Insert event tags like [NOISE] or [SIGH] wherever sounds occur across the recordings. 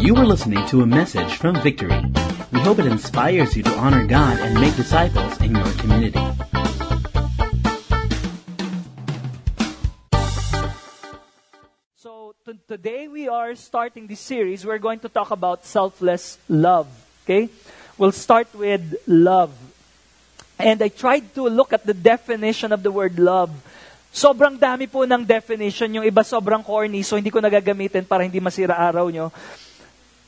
You are listening to a message from Victory. We hope it inspires you to honor God and make disciples in your community. So t- today we are starting this series. We're going to talk about selfless love. Okay? We'll start with love. And I tried to look at the definition of the word love. Sobrang dami po ng definition. Yung iba sobrang corny, so hindi ko nagagamitin para hindi masira araw nyo.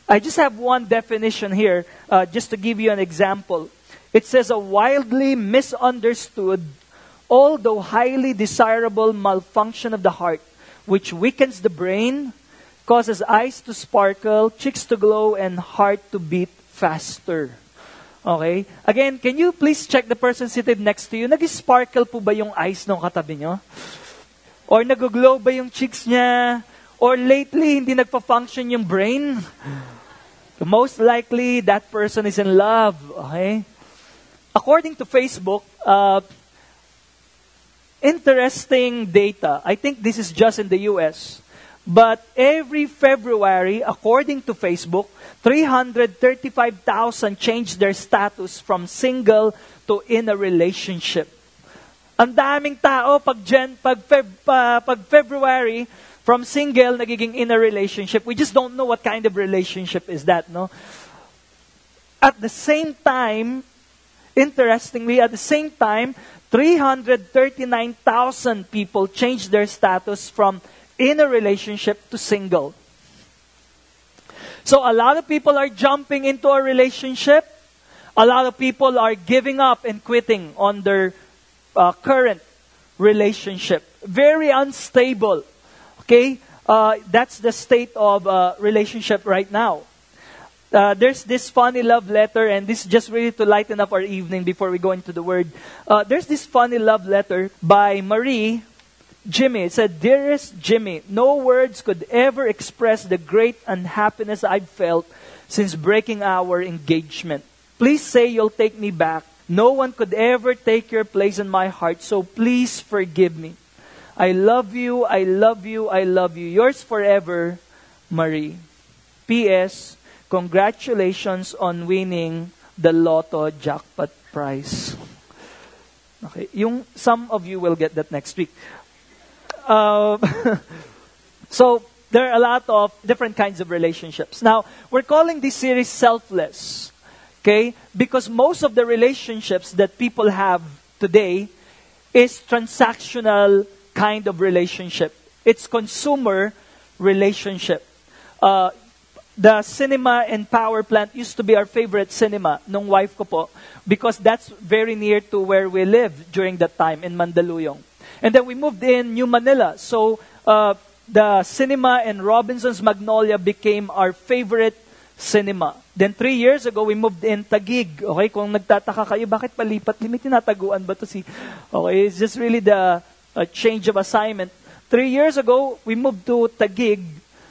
I just have one definition here, uh, just to give you an example. It says a wildly misunderstood, although highly desirable malfunction of the heart, which weakens the brain, causes eyes to sparkle, cheeks to glow, and heart to beat faster. Okay? Again, can you please check the person seated next to you? Nag-sparkle po ba yung eyes ng katabi nyo? Or nag-glow ba yung cheeks niya? Or lately, hindi nagpa-function yung brain? Most likely, that person is in love. Okay? According to Facebook, uh, interesting data. I think this is just in the US. But every February, according to Facebook, 335,000 changed their status from single to in a relationship. Ang daming tao pag, Jan, pag, Feb, uh, pag February, from single, nagiging in a relationship. We just don't know what kind of relationship is that, no? At the same time, interestingly, at the same time, 339,000 people changed their status from in a relationship to single. So a lot of people are jumping into a relationship. A lot of people are giving up and quitting on their uh, current relationship. Very unstable. Okay? Uh, that's the state of uh, relationship right now. Uh, there's this funny love letter, and this is just really to lighten up our evening before we go into the word. Uh, there's this funny love letter by Marie Jimmy. It said, Dearest Jimmy, no words could ever express the great unhappiness I've felt since breaking our engagement. Please say you'll take me back. No one could ever take your place in my heart, so please forgive me. I love you, I love you, I love you. Yours forever, Marie. P.S. Congratulations on winning the Lotto jackpot prize. Okay, yung some of you will get that next week. Uh, [LAUGHS] so there are a lot of different kinds of relationships. Now we're calling this series selfless, okay? Because most of the relationships that people have today is transactional kind of relationship. It's consumer relationship. Uh, the cinema and power plant used to be our favorite cinema nung wife ko po because that's very near to where we lived during that time in Mandaluyong. And then we moved in New Manila. So uh, the cinema and Robinson's Magnolia became our favorite cinema. Then three years ago, we moved in Taguig. Okay, kung nagtataka kayo, bakit palipat? May tinataguan ba to si... Okay, it's just really the uh, change of assignment. Three years ago, we moved to Taguig.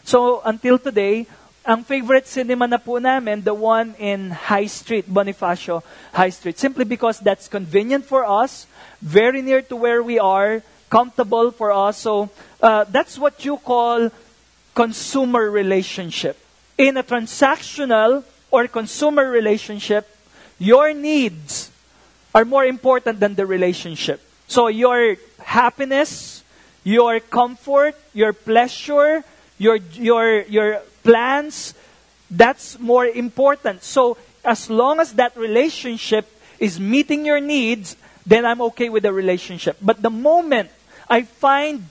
So until today, ang favorite cinema na po namin, the one in High Street, Bonifacio High Street. Simply because that's convenient for us, very near to where we are, comfortable for us. So uh, that's what you call consumer relationship. In a transactional or consumer relationship, your needs are more important than the relationship. So your happiness, your comfort, your pleasure, your your your plans, that's more important. So as long as that relationship is meeting your needs, then I'm okay with the relationship. But the moment I find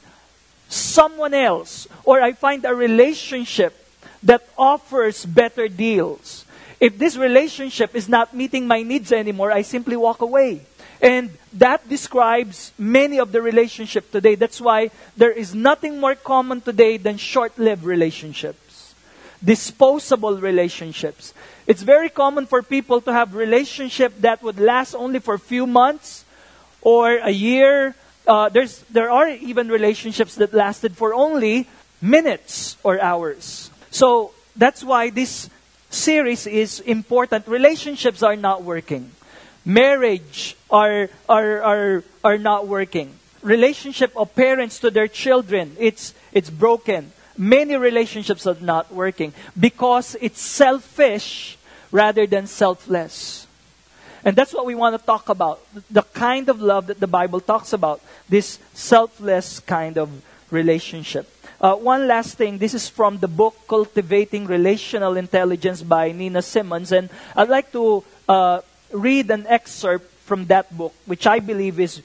someone else or I find a relationship that offers better deals, if this relationship is not meeting my needs anymore, I simply walk away. And that describes many of the relationship today. That's why there is nothing more common today than short-lived relationships. Disposable relationships. It's very common for people to have relationship that would last only for a few months or a year. Uh, there's, there are even relationships that lasted for only minutes or hours. So that's why this series is important. Relationships are not working. Marriage are, are, are, are not working. Relationship of parents to their children, it's, it's broken. many relationships are not working because it's selfish rather than selfless. And that's what we want to talk about. The kind of love that the Bible talks about. This selfless kind of relationship. Uh, one last thing. This is from the book Cultivating Relational Intelligence by Nina Simons. And I'd like to uh, read an excerpt from that book, which I believe is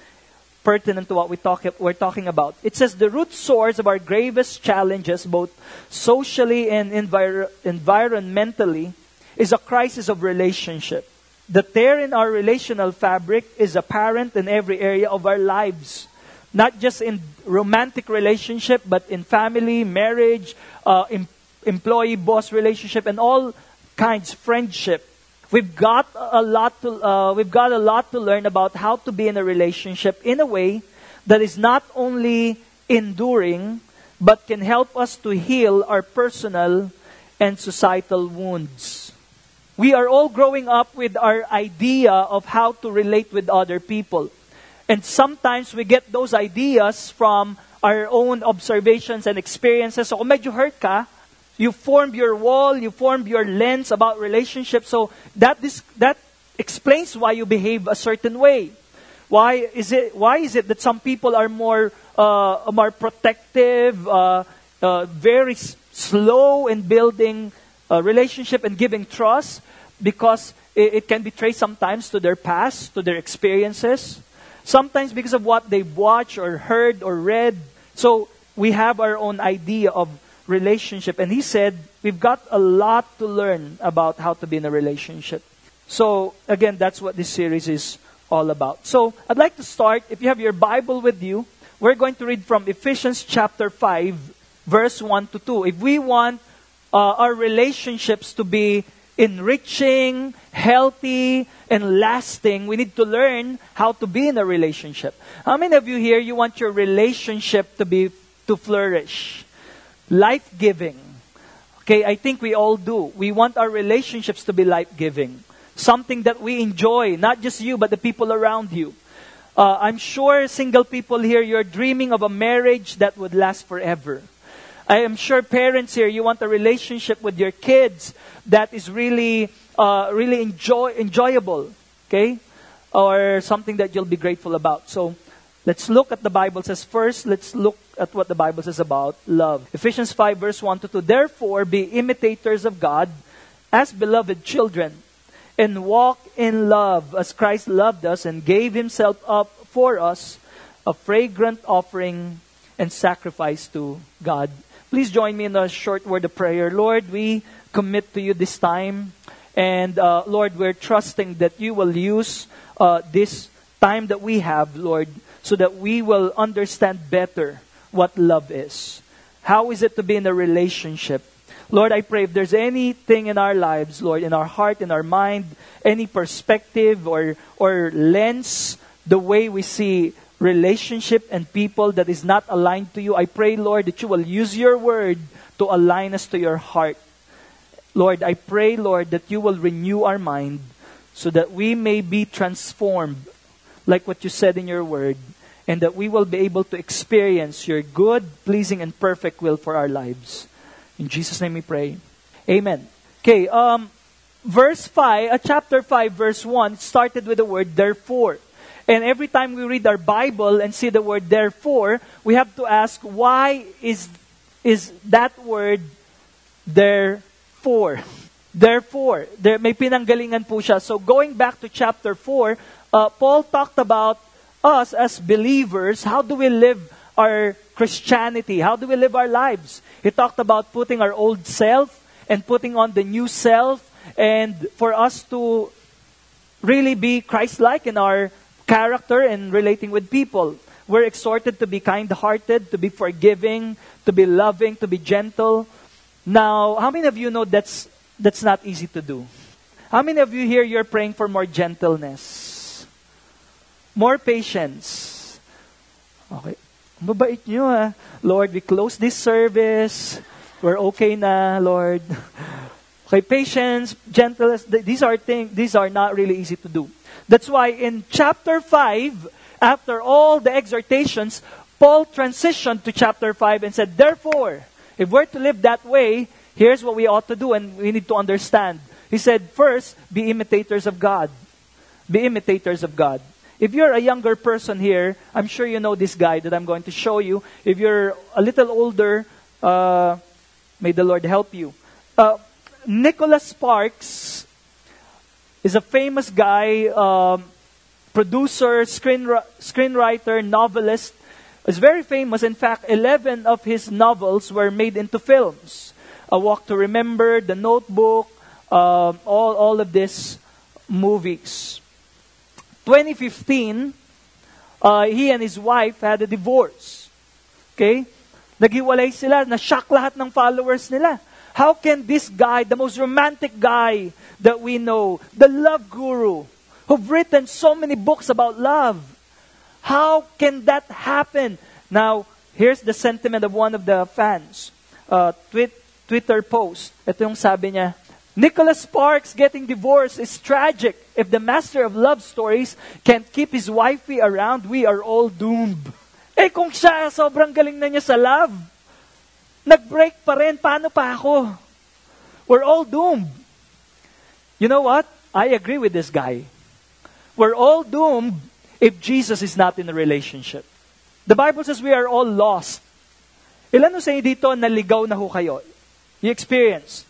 pertinent to what we talk, we're talking about. It says the root source of our gravest challenges, both socially and envir- environmentally, is a crisis of relationship. The tear in our relational fabric is apparent in every area of our lives. Not just in romantic relationship, but in family, marriage, uh, em- employee-boss relationship, and all kinds, friendship. We've got a lot to uh, we've got a lot to learn about how to be in a relationship in a way that is not only enduring but can help us to heal our personal and societal wounds. We are all growing up with our idea of how to relate with other people. And sometimes we get those ideas from our own observations and experiences. So kung medyo hurt ka, you formed your wall, you formed your lens about relationships. So that this, that explains why you behave a certain way. Why is it? Why is it that some people are more uh, more protective, uh, uh, very s- slow in building a relationship and giving trust? Because it, it can be traced sometimes to their past, to their experiences. Sometimes because of what they've watched or heard or read. So we have our own idea of relationship. And he said, we've got a lot to learn about how to be in a relationship. So, again, that's what this series is all about. So, I'd like to start, if you have your Bible with you, we're going to read from Ephesians chapter 5, verse 1 to 2. If we want uh, our relationships to be enriching, healthy, and lasting, we need to learn how to be in a relationship. How many of you here, you want your relationship to be, to flourish? Life giving. Okay, I think we all do. We want our relationships to be life giving. Something that we enjoy, not just you, but the people around you. Uh, I'm sure single people here, you're dreaming of a marriage that would last forever. I am sure parents here, you want a relationship with your kids that is really, uh, really enjoy, enjoyable. Okay? Or something that you'll be grateful about. So, let's look at the Bible says first, let's look at what the Bible says about love. Ephesians 5, verse 1 to 2. Therefore, be imitators of God as beloved children, and walk in love as Christ loved us and gave himself up for us, a fragrant offering and sacrifice to God. Please join me in a short word of prayer. Lord, we commit to you this time. And uh, Lord, we're trusting that you will use uh, this time that we have, Lord, so that we will understand better what love is. How is it to be in a relationship? Lord, I pray if there's anything in our lives, Lord, in our heart, in our mind, any perspective or, or lens, the way we see relationship and people that is not aligned to you, I pray, Lord, that you will use your word to align us to your heart. Lord, I pray, Lord, that you will renew our mind so that we may be transformed, like what you said in your word, and that we will be able to experience your good, pleasing, and perfect will for our lives. In Jesus' name we pray. Amen. Okay, um, verse 5, uh, chapter 5, verse 1, started with the word therefore. And every time we read our Bible and see the word therefore, we have to ask, why is, is that word therefore? [LAUGHS] Therefore, there, may pinanggalingan po siya. So going back to chapter 4, uh, Paul talked about us as believers, how do we live our Christianity? How do we live our lives? He talked about putting our old self and putting on the new self, and for us to really be Christ like in our character and relating with people. We're exhorted to be kind hearted, to be forgiving, to be loving, to be gentle. Now, how many of you know that's, that's not easy to do? How many of you here you're praying for more gentleness? More patience. Okay. Mabait nyo ah. Lord, we close this service. We're okay na, Lord. Okay, patience, gentleness, these are things, these are not really easy to do. That's why in chapter 5, after all the exhortations, Paul transitioned to chapter 5 and said, Therefore, If we're to live that way, here's what we ought to do, and we need to understand. He said, first, be imitators of God. Be imitators of God. If you're a younger person here, I'm sure you know this guy that I'm going to show you. If you're a little older, uh, may the Lord help you. Uh, Nicholas Sparks is a famous guy, um, producer, screen, screenwriter, novelist. Is very famous. In fact, 11 of his novels were made into films. A Walk to Remember, The Notebook, um, all, all of these movies. 2015, uh, he and his wife had a divorce. Okay? Naghiwalay sila. Na-shock lahat ng followers nila. How can this guy, the most romantic guy that we know, the love guru, who've written so many books about love, how can that happen? Now, here's the sentiment of one of the fans. Uh, tweet, Twitter post. Ito yung sabi niya, Nicholas Sparks getting divorced is tragic. If the master of love stories can't keep his wifey around, we are all doomed. Eh kung siya sobrang galing na niya sa love, nag-break pa rin, paano pa ako? We're all doomed. You know what? I agree with this guy. We're all doomed if Jesus is not in a relationship. The Bible says we are all lost. Ilan sa inyo dito naligaw na ho kayo? You experienced.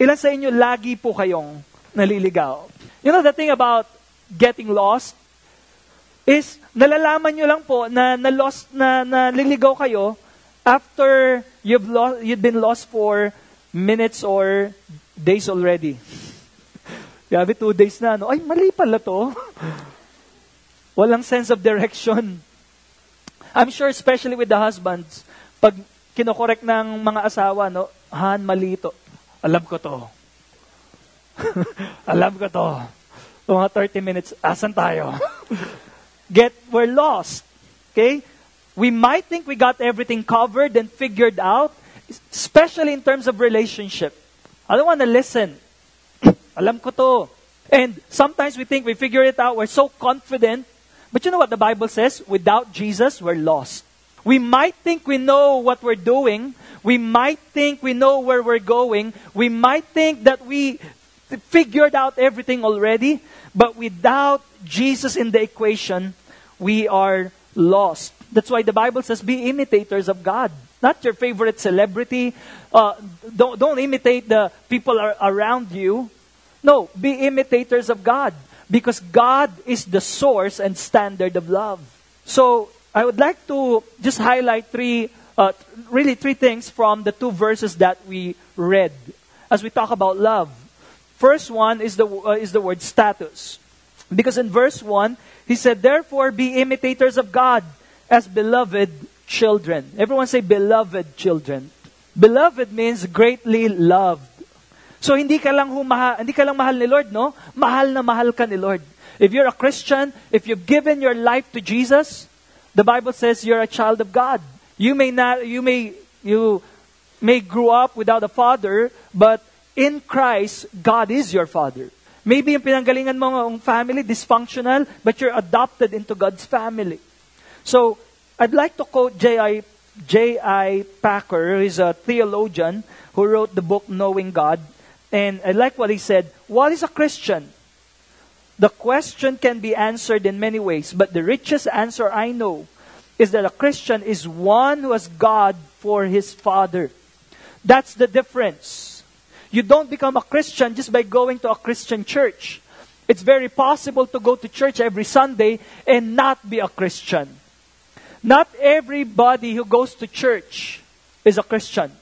Ilan sa inyo lagi po kayong naliligaw? You know the thing about getting lost is nalalaman nyo lang po na na lost na naliligaw kayo after you've lost you've been lost for minutes or days already. [LAUGHS] Grabe, two days na, no? Ay, mali pala to. [LAUGHS] Walang sense of direction. I'm sure especially with the husbands, pag kinokorek ng mga asawa, no? Han, mali to. Alam ko to. [LAUGHS] Alam ko to. Mga 30 minutes, asan tayo? [LAUGHS] Get, we're lost. Okay? We might think we got everything covered and figured out, especially in terms of relationship. I don't want to listen. [CLEARS THROAT] Alam ko to. And sometimes we think we figure it out. We're so confident. But you know what the Bible says? Without Jesus, we're lost. We might think we know what we're doing. We might think we know where we're going. We might think that we figured out everything already. But without Jesus in the equation, we are lost. That's why the Bible says, be imitators of God. Not your favorite celebrity. Uh, don't, don't imitate the people around you. No, be imitators of God. Because God is the source and standard of love. So, I would like to just highlight three, uh, really three things from the two verses that we read as we talk about love. First one is the, uh, is the word status. Because in verse 1, he said, Therefore be imitators of God as beloved children. Everyone say, beloved children. Beloved means greatly loved. So hindi ka lang humaha, hindi ka lang mahal ni Lord, no? Mahal na mahal ka ni Lord. If you're a Christian, if you've given your life to Jesus, the Bible says you're a child of God. You may not, you may, you may grow up without a father, but in Christ, God is your father. Maybe yung pinanggalingan mo ng family, dysfunctional, but you're adopted into God's family. So, I'd like to quote J.I. J.I. Packer, who is a theologian who wrote the book Knowing God. And I like what he said. What is a Christian? The question can be answered in many ways, but the richest answer I know is that a Christian is one who has God for his father. That's the difference. You don't become a Christian just by going to a Christian church. It's very possible to go to church every Sunday and not be a Christian. Not everybody who goes to church is a Christian.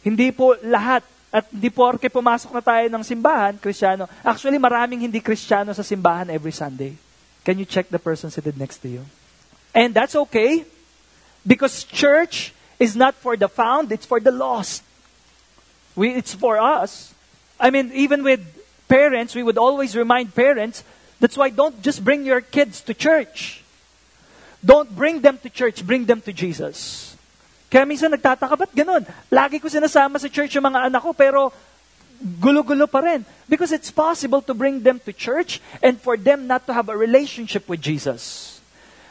Hindi po lahat At di porke pumasok na tayo ng simbahan, Kristiyano. Actually, maraming hindi Kristiyano sa simbahan every Sunday. Can you check the person seated next to you? And that's okay. Because church is not for the found, it's for the lost. We, it's for us. I mean, even with parents, we would always remind parents, that's why don't just bring your kids to church. Don't bring them to church, bring them to Jesus. Kaya minsan nagtataka, ba't ganun? Lagi ko sinasama sa church yung mga anak ko, pero gulo-gulo pa rin. Because it's possible to bring them to church and for them not to have a relationship with Jesus.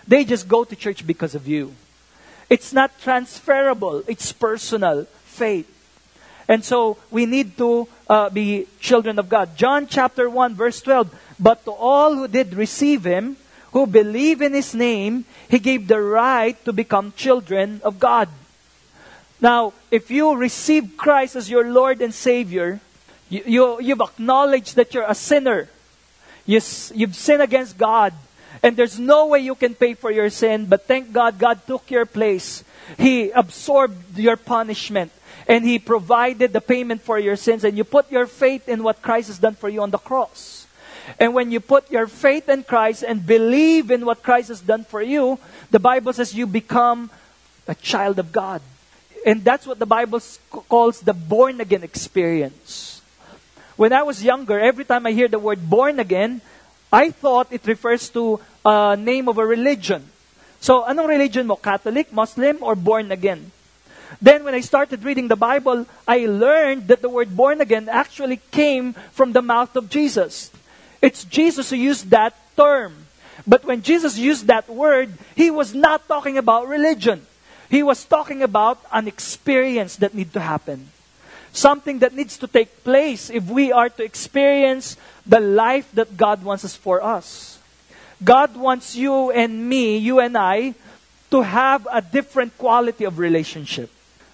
They just go to church because of you. It's not transferable. It's personal. faith. And so we need to uh, be children of God. John chapter 1, verse 12. But to all who did receive him, who believe in his name, he gave the right to become children of God. Now, if you receive Christ as your Lord and Savior, you, you, you've acknowledged that you're a sinner. You, you've sinned against God. And there's no way you can pay for your sin, but thank God, God took your place. He absorbed your punishment. And He provided the payment for your sins. And you put your faith in what Christ has done for you on the cross. And when you put your faith in Christ and believe in what Christ has done for you, the Bible says you become a child of God. And that's what the Bible calls the born again experience. When I was younger, every time I hear the word born again, I thought it refers to a name of a religion. So, anong religion mo? Catholic, Muslim, or born again? Then, when I started reading the Bible, I learned that the word born again actually came from the mouth of Jesus. It's Jesus who used that term. But when Jesus used that word, he was not talking about religion. He was talking about an experience that needs to happen. Something that needs to take place if we are to experience the life that God wants us for us. God wants you and me, you and I, to have a different quality of relationship.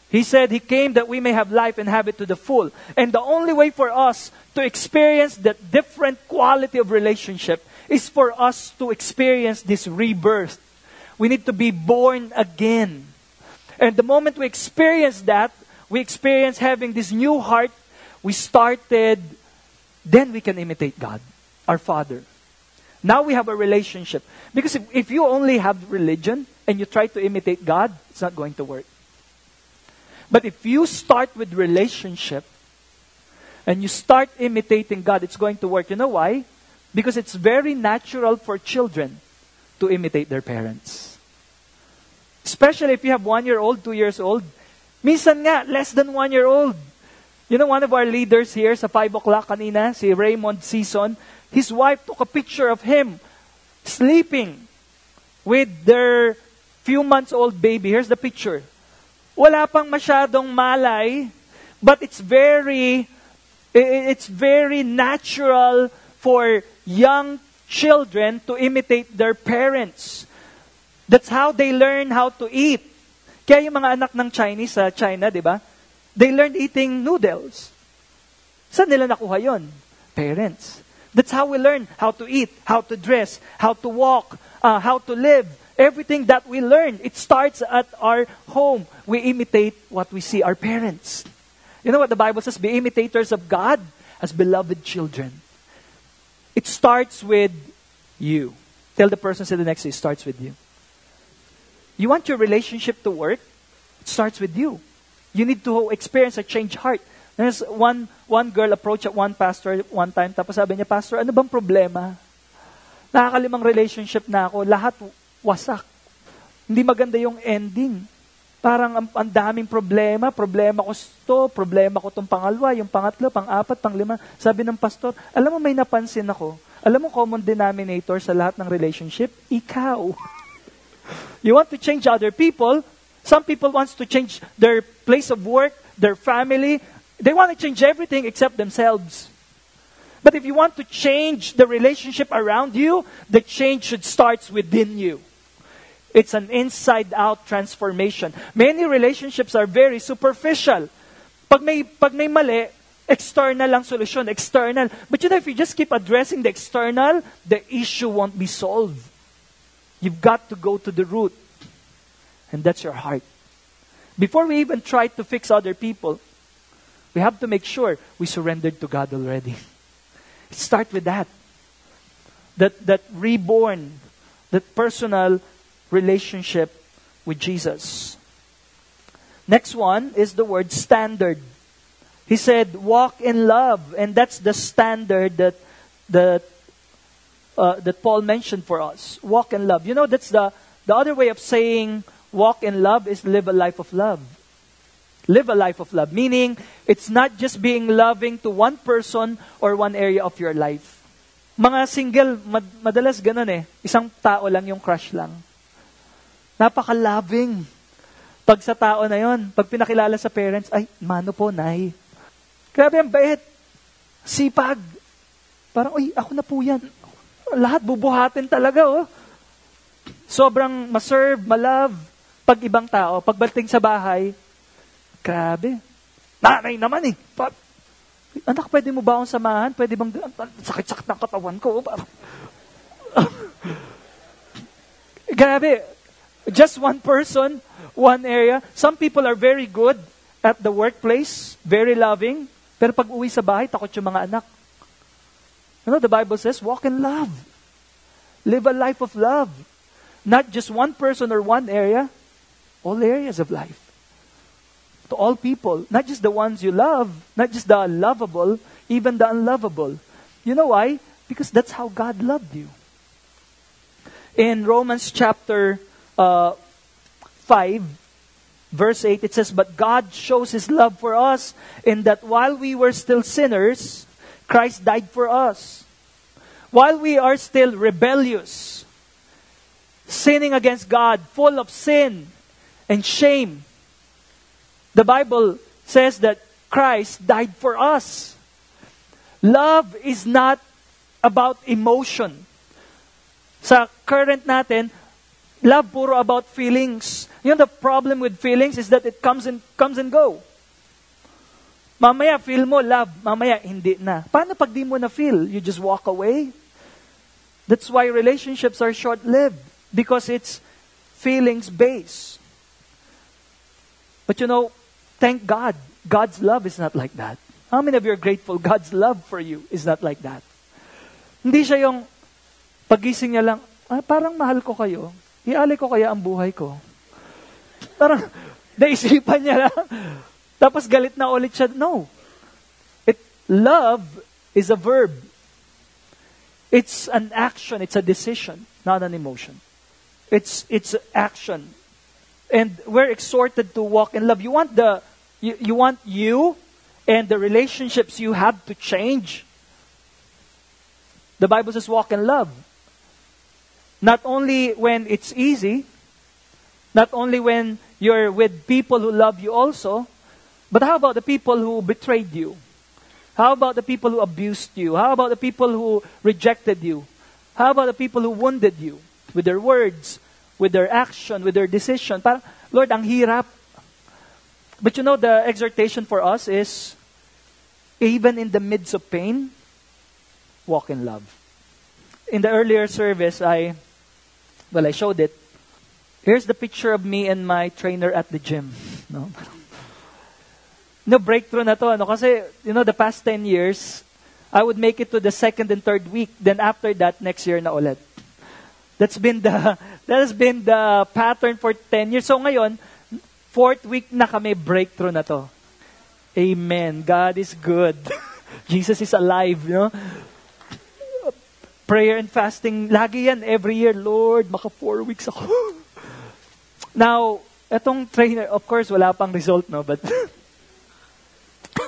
He said he came that we may have life and have it to the full. And the only way for us to experience that different quality of relationship is for us to experience this rebirth. We need to be born again. And the moment we experience that, we experience having this new heart, we started, then we can imitate God, our Father. Now we have a relationship. Because if, if you only have religion and you try to imitate God, it's not going to work. But if you start with relationship and you start imitating God, it's going to work. You know why? Because it's very natural for children to imitate their parents. Especially if you have one year old, two years old. Minsan nga, less than one year old. You know, one of our leaders here sa 5 o'clock kanina, si Raymond Season, his wife took a picture of him sleeping with their few months old baby. Here's the picture. Wala pang masyadong malay, but it's very, it's very natural for young children to imitate their parents. That's how they learn how to eat. Kaya yung mga anak ng Chinese sa China, di ba? They learned eating noodles. Saan nila nakuha yon? Parents. That's how we learn how to eat, how to dress, how to walk, uh, how to live. Everything that we learn, it starts at our home. We imitate what we see, our parents. You know what the Bible says? Be imitators of God as beloved children. It starts with you. Tell the person say the next day, it starts with you. You want your relationship to work? It starts with you. You need to experience a change heart. There's one, one girl approached at one pastor one time, tapos sabi niya, Pastor, ano bang problema? Nakakalimang relationship na ako, lahat wasak. Hindi maganda yung ending. Parang ang, ang daming problema, problema ko to, problema ko tong pangalawa, yung pangatlo, pang-apat, pang-lima. Sabi ng pastor, alam mo may napansin ako, alam mo common denominator sa lahat ng relationship? Ikaw. [LAUGHS] you want to change other people, some people wants to change their place of work, their family, they want to change everything except themselves. But if you want to change the relationship around you, the change should start within you. It's an inside out transformation. Many relationships are very superficial. Pag may, pag may mali, external lang solution, external. But you know, if you just keep addressing the external, the issue won't be solved. You've got to go to the root. And that's your heart. Before we even try to fix other people, we have to make sure we surrendered to God already. Start with that. That, that reborn, that personal relationship with Jesus. Next one is the word standard. He said, walk in love. And that's the standard that, that, uh, that Paul mentioned for us. Walk in love. You know, that's the, the other way of saying walk in love is live a life of love. Live a life of love. Meaning, it's not just being loving to one person or one area of your life. Mga single, mad- madalas ganun eh. Isang tao lang yung crush lang. Napaka-loving. Pag sa tao na yon, pag pinakilala sa parents, ay, mano po, nay. Grabe ang bait. Sipag. Parang, uy, ako na po yan. Lahat bubuhatin talaga, oh. Sobrang maserve, malove. Pag ibang tao, pagbating sa bahay, grabe. Nanay naman eh. Pa- Anak, pwede mo ba akong samahan? Pwede bang, sakit-sakit ng katawan ko. Parang, [LAUGHS] grabe. Just one person, one area. Some people are very good at the workplace, very loving. Pero pag uwi sa bahay, takot yung mga anak. You know, the Bible says, walk in love. Live a life of love. Not just one person or one area, all areas of life. To all people, not just the ones you love, not just the lovable, even the unlovable. You know why? Because that's how God loved you. In Romans chapter uh, 5, verse 8, it says, But God shows His love for us in that while we were still sinners, Christ died for us. While we are still rebellious, sinning against God, full of sin and shame, the Bible says that Christ died for us. Love is not about emotion. Sa current natin, love puro about feelings. You know the problem with feelings is that it comes and comes and go. Mamaya feel mo love, mamaya hindi na. Paano pag di mo na feel? You just walk away? That's why relationships are short-lived because it's feelings based. But you know, thank God, God's love is not like that. How many of you are grateful God's love for you is not like that? Hindi siya yung pagising niya lang, ah, parang mahal ko kayo. Ialay ko kaya ang buhay ko. Parang [LAUGHS] naisipan niya lang. Tapos galit na ulit siya. No. It, love is a verb. It's an action. It's a decision, not an emotion. It's, it's action. And we're exhorted to walk in love. You want the, you, you want you and the relationships you have to change. The Bible says walk in love. Not only when it's easy, not only when you're with people who love you also, but how about the people who betrayed you? How about the people who abused you? How about the people who rejected you? How about the people who wounded you with their words, with their action, with their decision? Parang, Lord, ang hirap. But you know, the exhortation for us is, even in the midst of pain, walk in love. In the earlier service, I, well, I showed it. Here's the picture of me and my trainer at the gym. No? no breakthrough na to. Ano? Kasi, you know, the past 10 years, I would make it to the second and third week. Then after that, next year na ulit. That's been the, [LAUGHS] that has been the pattern for 10 years. So ngayon, fourth week na kami breakthrough na to. Amen. God is good. [LAUGHS] Jesus is alive, you know? Prayer and fasting, lagi yan, every year, Lord, maka four weeks ako. [GASPS] now, etong trainer, of course, wala pang result, no? But,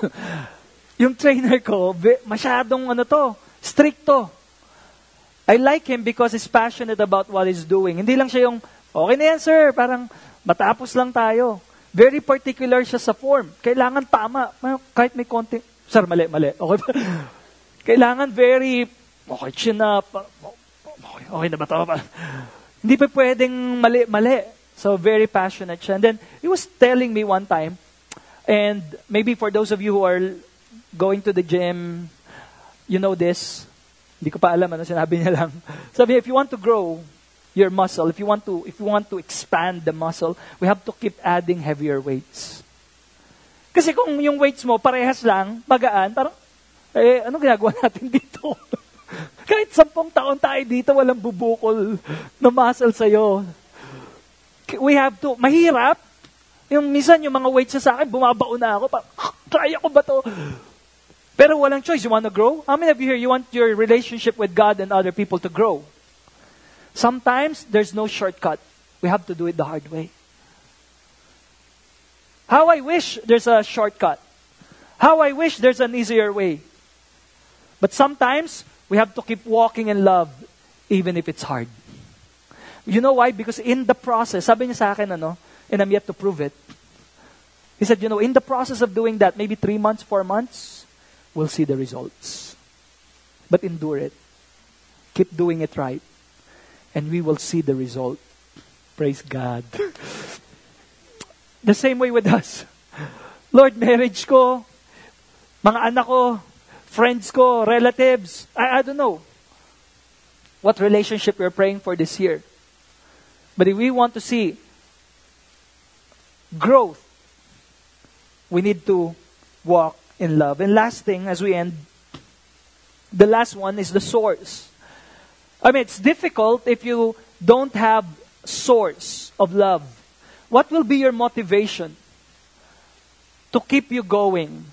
[LAUGHS] yung trainer ko, masyadong ano to, stricto. I like him because he's passionate about what he's doing. Hindi lang siya yung, okay na yan, sir, parang matapos lang tayo. Very particular siya sa form. Kailangan tama. Kahit may konti, sir, mali, mali. Okay? [LAUGHS] Kailangan very, okay, up. Okay, okay na ba ito? Hindi pa pwedeng mali, mali. So, very passionate siya. And then, he was telling me one time, and maybe for those of you who are going to the gym, you know this. Hindi ko pa alam ano sinabi niya lang. [LAUGHS] Sabi, if you want to grow your muscle, if you want to if you want to expand the muscle, we have to keep adding heavier weights. Kasi kung yung weights mo parehas lang, magaan, parang eh ano ginagawa natin [LAUGHS] dito? Kahit sampung taon tayo dito, walang bubukol na muscle sa'yo. We have to, mahirap, yung minsan yung mga weights sa akin, bumabao na ako. Parang, kaya ko ba to? Pero walang choice. You want to grow? How many of you here, you want your relationship with God and other people to grow? Sometimes, there's no shortcut. We have to do it the hard way. How I wish there's a shortcut. How I wish there's an easier way. But sometimes, we have to keep walking in love, even if it's hard. You know why? Because in the process, sabi niya sa akin, ano, and I'm yet to prove it. He said, you know, in the process of doing that, maybe three months, four months, we'll see the results. But endure it. Keep doing it right. And we will see the result. Praise God. [LAUGHS] the same way with us. Lord, marriage ko, mga anak ko, friends ko, relatives, I, I don't know what relationship we're praying for this year. But if we want to see growth, we need to walk in love. And last thing, as we end, the last one is the source. I mean, it's difficult if you don't have source of love. What will be your motivation to keep you going?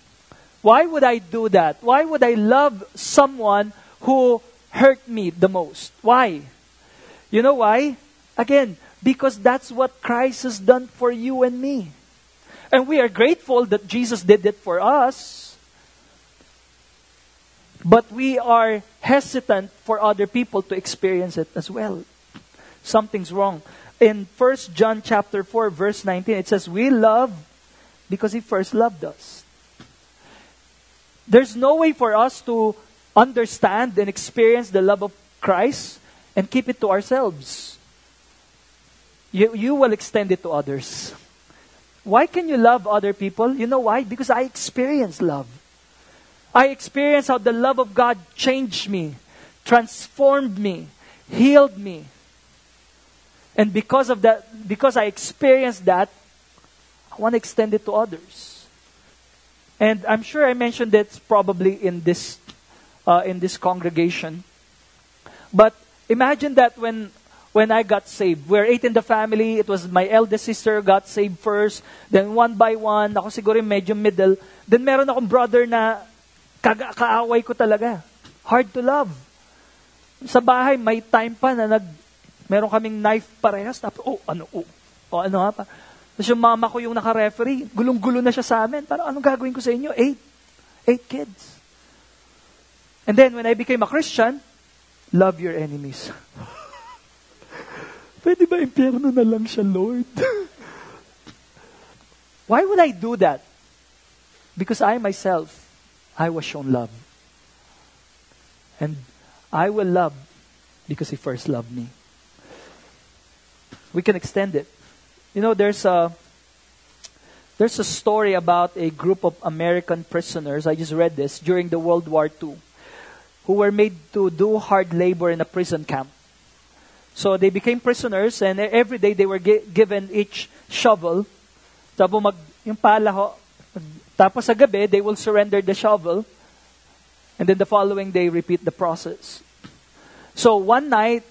Why would I do that? Why would I love someone who hurt me the most? Why? You know why? Again, because that's what Christ has done for you and me. And we are grateful that Jesus did it for us. But we are hesitant for other people to experience it as well. Something's wrong. In 1 John chapter 4 verse 19 it says we love because he first loved us. There's no way for us to understand and experience the love of Christ and keep it to ourselves. You, you will extend it to others. Why can you love other people? You know why? Because I experience love. I experience how the love of God changed me, transformed me, healed me. And because of that, because I experienced that, I want to extend it to others. And I'm sure I mentioned it probably in this uh, in this congregation. But imagine that when when I got saved. We're eight in the family. It was my eldest sister got saved first. Then one by one, ako siguro medyo middle. Then meron akong brother na kaga- kaaway ko talaga. Hard to love. Sa bahay, may time pa na nag, meron kaming knife parehas. Tapos, oh, ano, oh, oh ano nga pa. Tapos yung mama ko yung naka-referee, gulong-gulo na siya sa amin. Parang anong gagawin ko sa inyo? Eight. Eight kids. And then, when I became a Christian, love your enemies. [LAUGHS] Pwede ba impyerno na lang siya, Lord? [LAUGHS] Why would I do that? Because I myself, I was shown love. And I will love because He first loved me. We can extend it. You know, there's a there's a story about a group of American prisoners. I just read this during the World War II, who were made to do hard labor in a prison camp. So they became prisoners and every day they were gi- given each shovel. Tapos tapos sa gabi, they will surrender the shovel. And then the following day, repeat the process. So one night,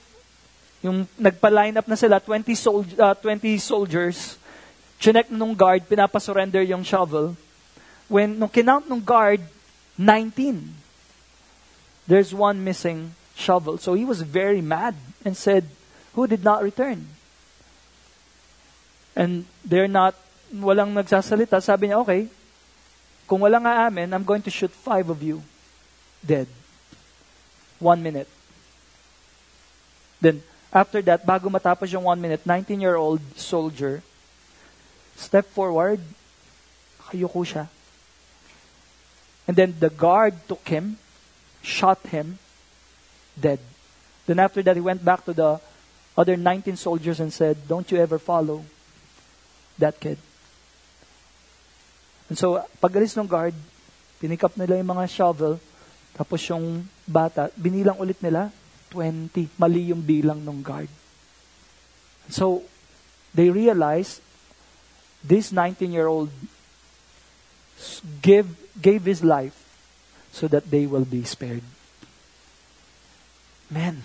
yung nagpa-line up na sila, 20, sol- uh, 20 soldiers, chinek nung guard, pinapasurrender yung shovel. When, nung kinount nung guard, 19. There's one missing shovel. So he was very mad and said, who did not return. And they're not, walang nagsasalita. Sabi niya, okay, kung walang aamin, I'm going to shoot five of you dead. One minute. Then, after that, bago matapos yung one minute, 19-year-old soldier, step forward, kayuko siya. And then the guard took him, shot him, dead. Then after that, he went back to the other 19 soldiers and said, Don't you ever follow that kid. And so, pagalis ng guard, pinick up nila yung mga shovel, tapos yung bata, binilang ulit nila, 20. Mali yung bilang ng guard. So, they realized this 19-year-old give, gave his life so that they will be spared. Man,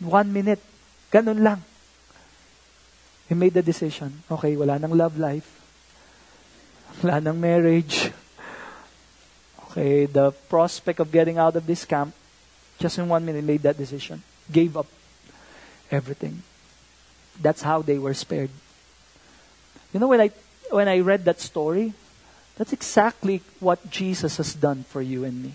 one minute, Ganun lang. He made the decision. Okay, wala nang love life. Wala nang marriage. Okay, the prospect of getting out of this camp, just in one minute, made that decision. Gave up everything. That's how they were spared. You know, when I, when I read that story, that's exactly what Jesus has done for you and me.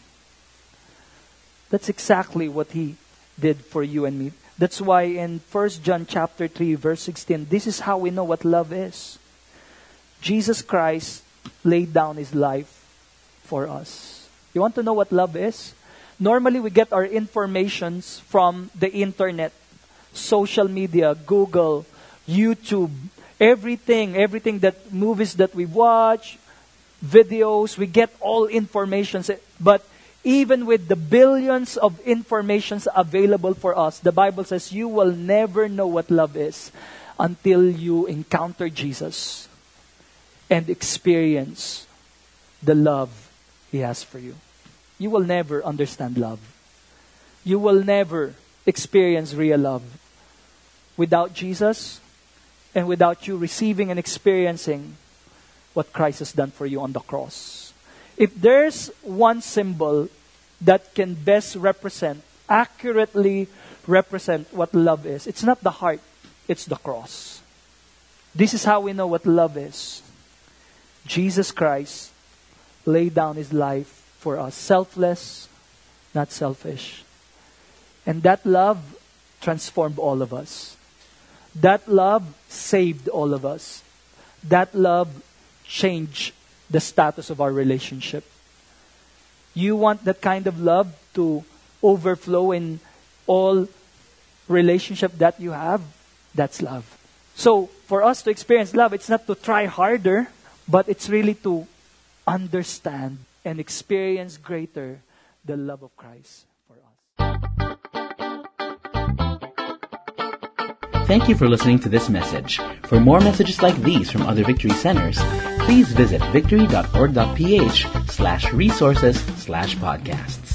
That's exactly what he did for you and me That's why in 1 John chapter 3 verse 16, this is how we know what love is. Jesus Christ laid down his life for us. You want to know what love is? Normally we get our informations from the internet, social media, Google, YouTube, everything, everything that movies that we watch, videos, we get all information. But even with the billions of informations available for us, the Bible says you will never know what love is until you encounter Jesus and experience the love He has for you. You will never understand love. You will never experience real love without Jesus and without you receiving and experiencing what Christ has done for you on the cross. If there's one symbol that can best represent, accurately represent what love is, it's not the heart, it's the cross. This is how we know what love is. Jesus Christ laid down his life for us, selfless, not selfish. And that love transformed all of us. That love saved all of us. That love changed the status of our relationship. You want that kind of love to overflow in all relationship that you have? That's love. So, for us to experience love, it's not to try harder, but it's really to understand and experience greater the love of Christ for us. Thank you for listening to this message. For more messages like these from other Victory Centers, please visit victory.org.ph slash resources slash podcasts.